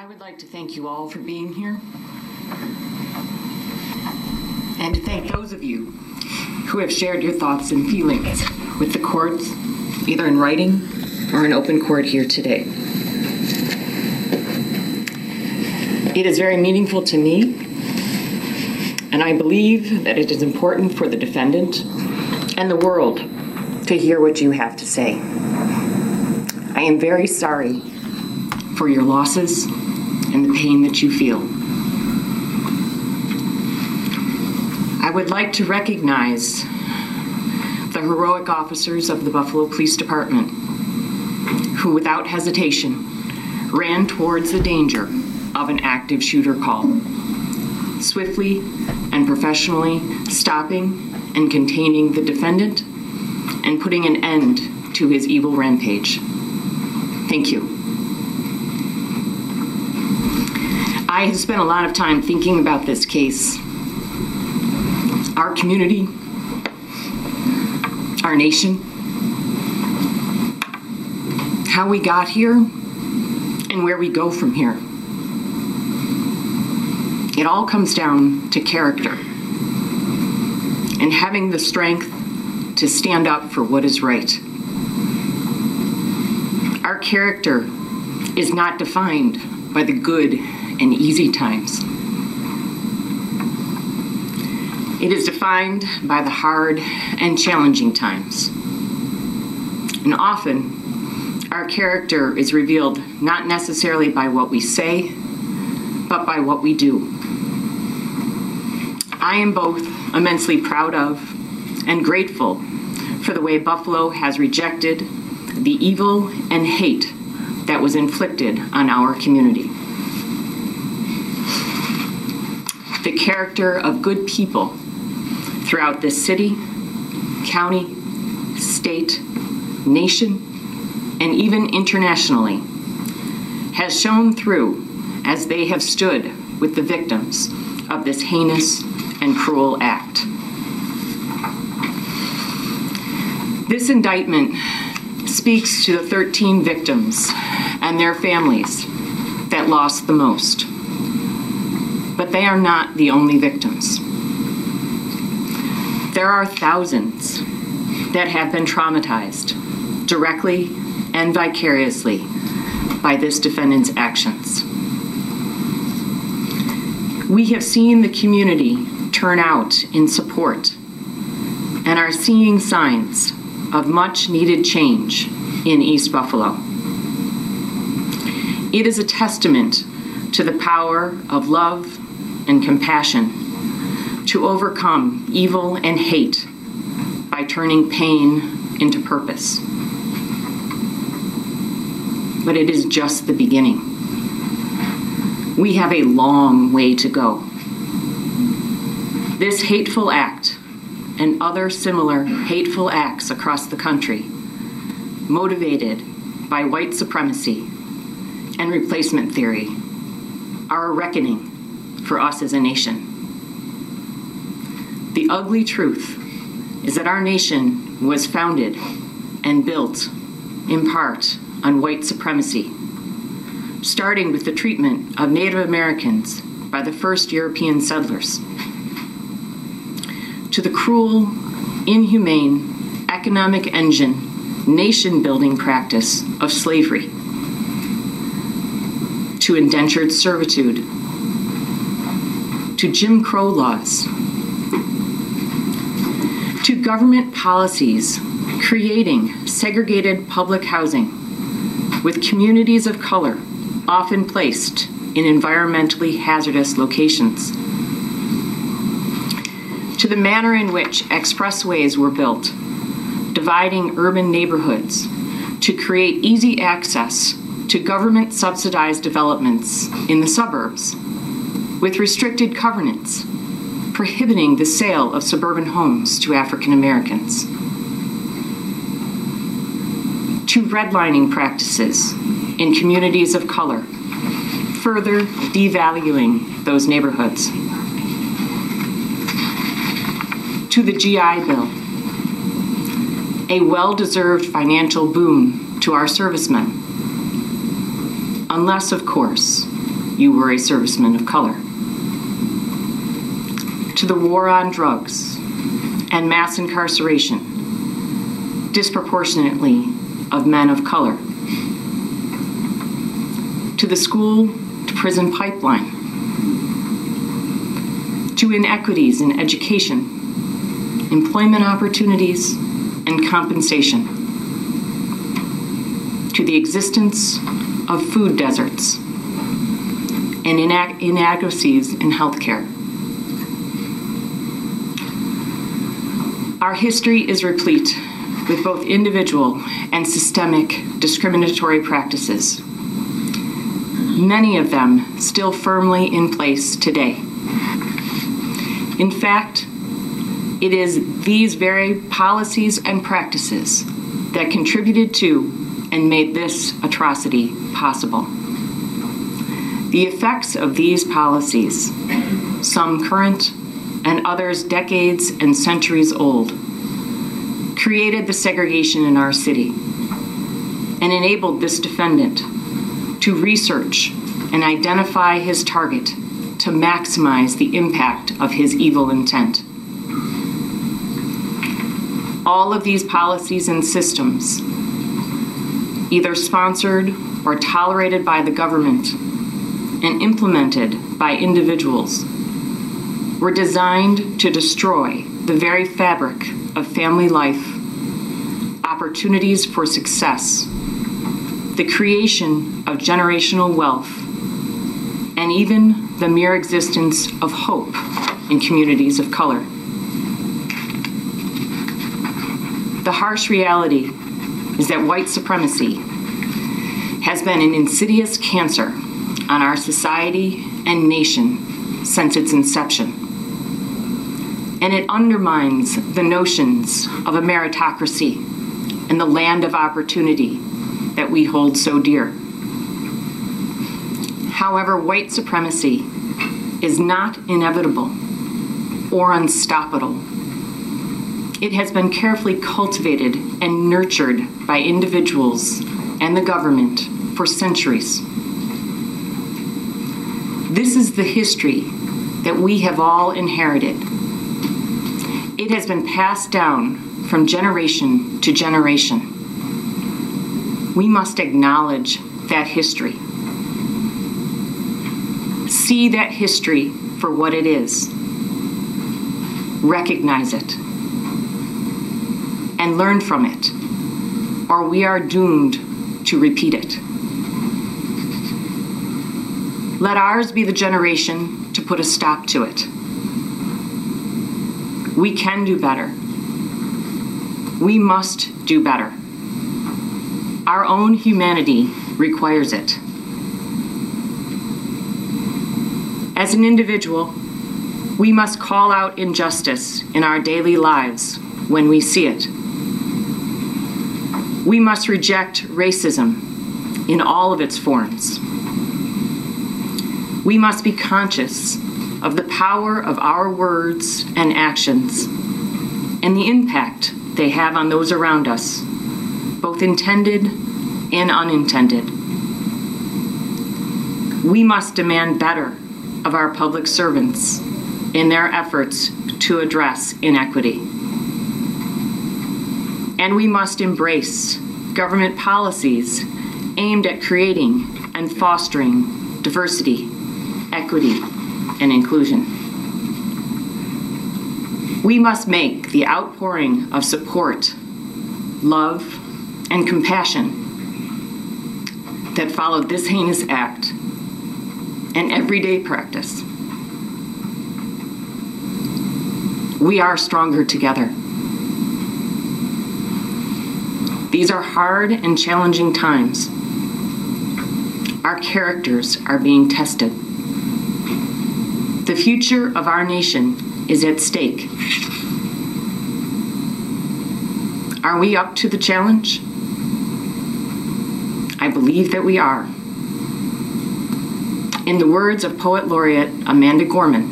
I would like to thank you all for being here. And to thank those of you who have shared your thoughts and feelings with the courts, either in writing or in open court here today. It is very meaningful to me, and I believe that it is important for the defendant and the world to hear what you have to say. I am very sorry for your losses and the pain that you feel. I would like to recognize the heroic officers of the Buffalo Police Department who, without hesitation, ran towards the danger of an active shooter call, swiftly and professionally stopping and containing the defendant and putting an end to his evil rampage. Thank you. I have spent a lot of time thinking about this case, our community, our nation, how we got here, and where we go from here. It all comes down to character and having the strength to stand up for what is right. Our character is not defined by the good and easy times. It is defined by the hard and challenging times. And often, our character is revealed not necessarily by what we say, but by what we do. I am both immensely proud of and grateful for the way Buffalo has rejected the evil and hate that was inflicted on our community. The character of good people throughout this city, county, state, nation, and even internationally has shown through as they have stood with the victims of this heinous and cruel act. This indictment speaks to the 13 victims and their families that lost the most. But they are not the only victims. There are thousands that have been traumatized directly and vicariously by this defendant's actions. We have seen the community turn out in support and are seeing signs of much needed change in East Buffalo. It is a testament to the power of love and compassion to overcome evil and hate by turning pain into purpose. But it is just the beginning. We have a long way to go. This hateful act and other similar hateful acts across the country, motivated by white supremacy and replacement theory, are a reckoning for us as a nation. The ugly truth is that our nation was founded and built in part on white supremacy, starting with the treatment of Native Americans by the first European settlers to the cruel, inhumane, economic engine, nation building practice of slavery, to indentured servitude, to Jim Crow laws, to government policies creating segregated public housing with communities of color often placed in environmentally hazardous locations to the manner in which expressways were built, dividing urban neighborhoods to create easy access to government subsidized developments in the suburbs, with restricted covenants prohibiting the sale of suburban homes to African Americans. To redlining practices in communities of color, further devaluing those neighborhoods to the GI Bill, a well deserved financial boon to our servicemen. Unless, of course, you were a serviceman of color. To the war on drugs and mass incarceration, disproportionately of men of color. To the school to prison pipeline. To inequities in education, employment opportunities, and compensation. To the existence of food deserts and inadequacies in healthcare. Our history is replete with both individual and systemic discriminatory practices, many of them still firmly in place today. In fact, it is these very policies and practices that contributed to and made this atrocity possible. The effects of these policies, some current and others decades and centuries old, created the segregation in our city and enabled this defendant to research and identify his target to maximize the impact of his evil intent. All of these policies and systems, either sponsored or tolerated by the government and implemented by individuals, were designed to destroy the very fabric of family life, opportunities for success, the creation of generational wealth, and even the mere existence of hope in communities of color. The harsh reality is that white supremacy has been an insidious cancer on our society and nation since its inception and it undermines the notions of a meritocracy and the land of opportunity that we hold so dear. However, white supremacy is not inevitable or unstoppable. It has been carefully cultivated and nurtured by individuals and the government for centuries. This is the history that we have all inherited it has been passed down from generation to generation. We must acknowledge that history. See that history for what it is. Recognize it. And learn from it, or we are doomed to repeat it. Let ours be the generation to put a stop to it. We can do better. We must do better. Our own humanity requires it. As an individual, we must call out injustice in our daily lives when we see it. We must reject racism in all of its forms. We must be conscious of the power of our words and actions and the impact they have on those around us, both intended and unintended. We must demand better of our public servants in their efforts to address inequity. And we must embrace government policies aimed at creating and fostering diversity, equity, and inclusion. We must make the outpouring of support, love, and compassion that followed this heinous act an everyday practice. We are stronger together. These are hard and challenging times. Our characters are being tested. The future of our nation is at stake. Are we up to the challenge? I believe that we are. In the words of Poet Laureate Amanda Gorman,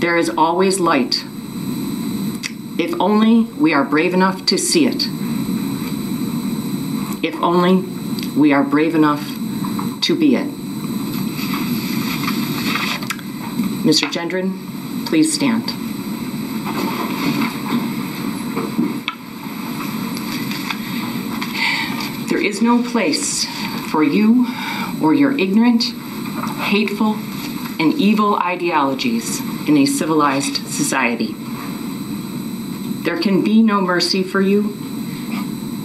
there is always light if only we are brave enough to see it. If only we are brave enough to be it. Mr. Gendron, please stand. There is no place for you or your ignorant, hateful, and evil ideologies in a civilized society. There can be no mercy for you,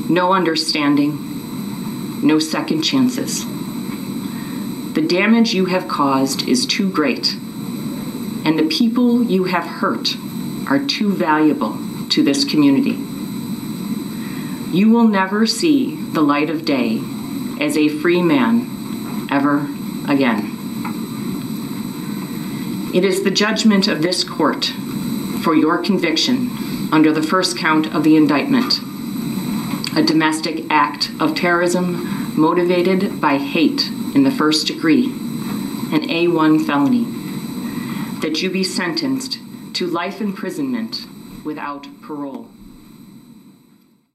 no understanding, no second chances. The damage you have caused is too great, and the people you have hurt are too valuable to this community. You will never see the light of day as a free man ever again. It is the judgment of this court for your conviction under the first count of the indictment a domestic act of terrorism motivated by hate in the first degree, an A1 felony, that you be sentenced to life imprisonment without parole.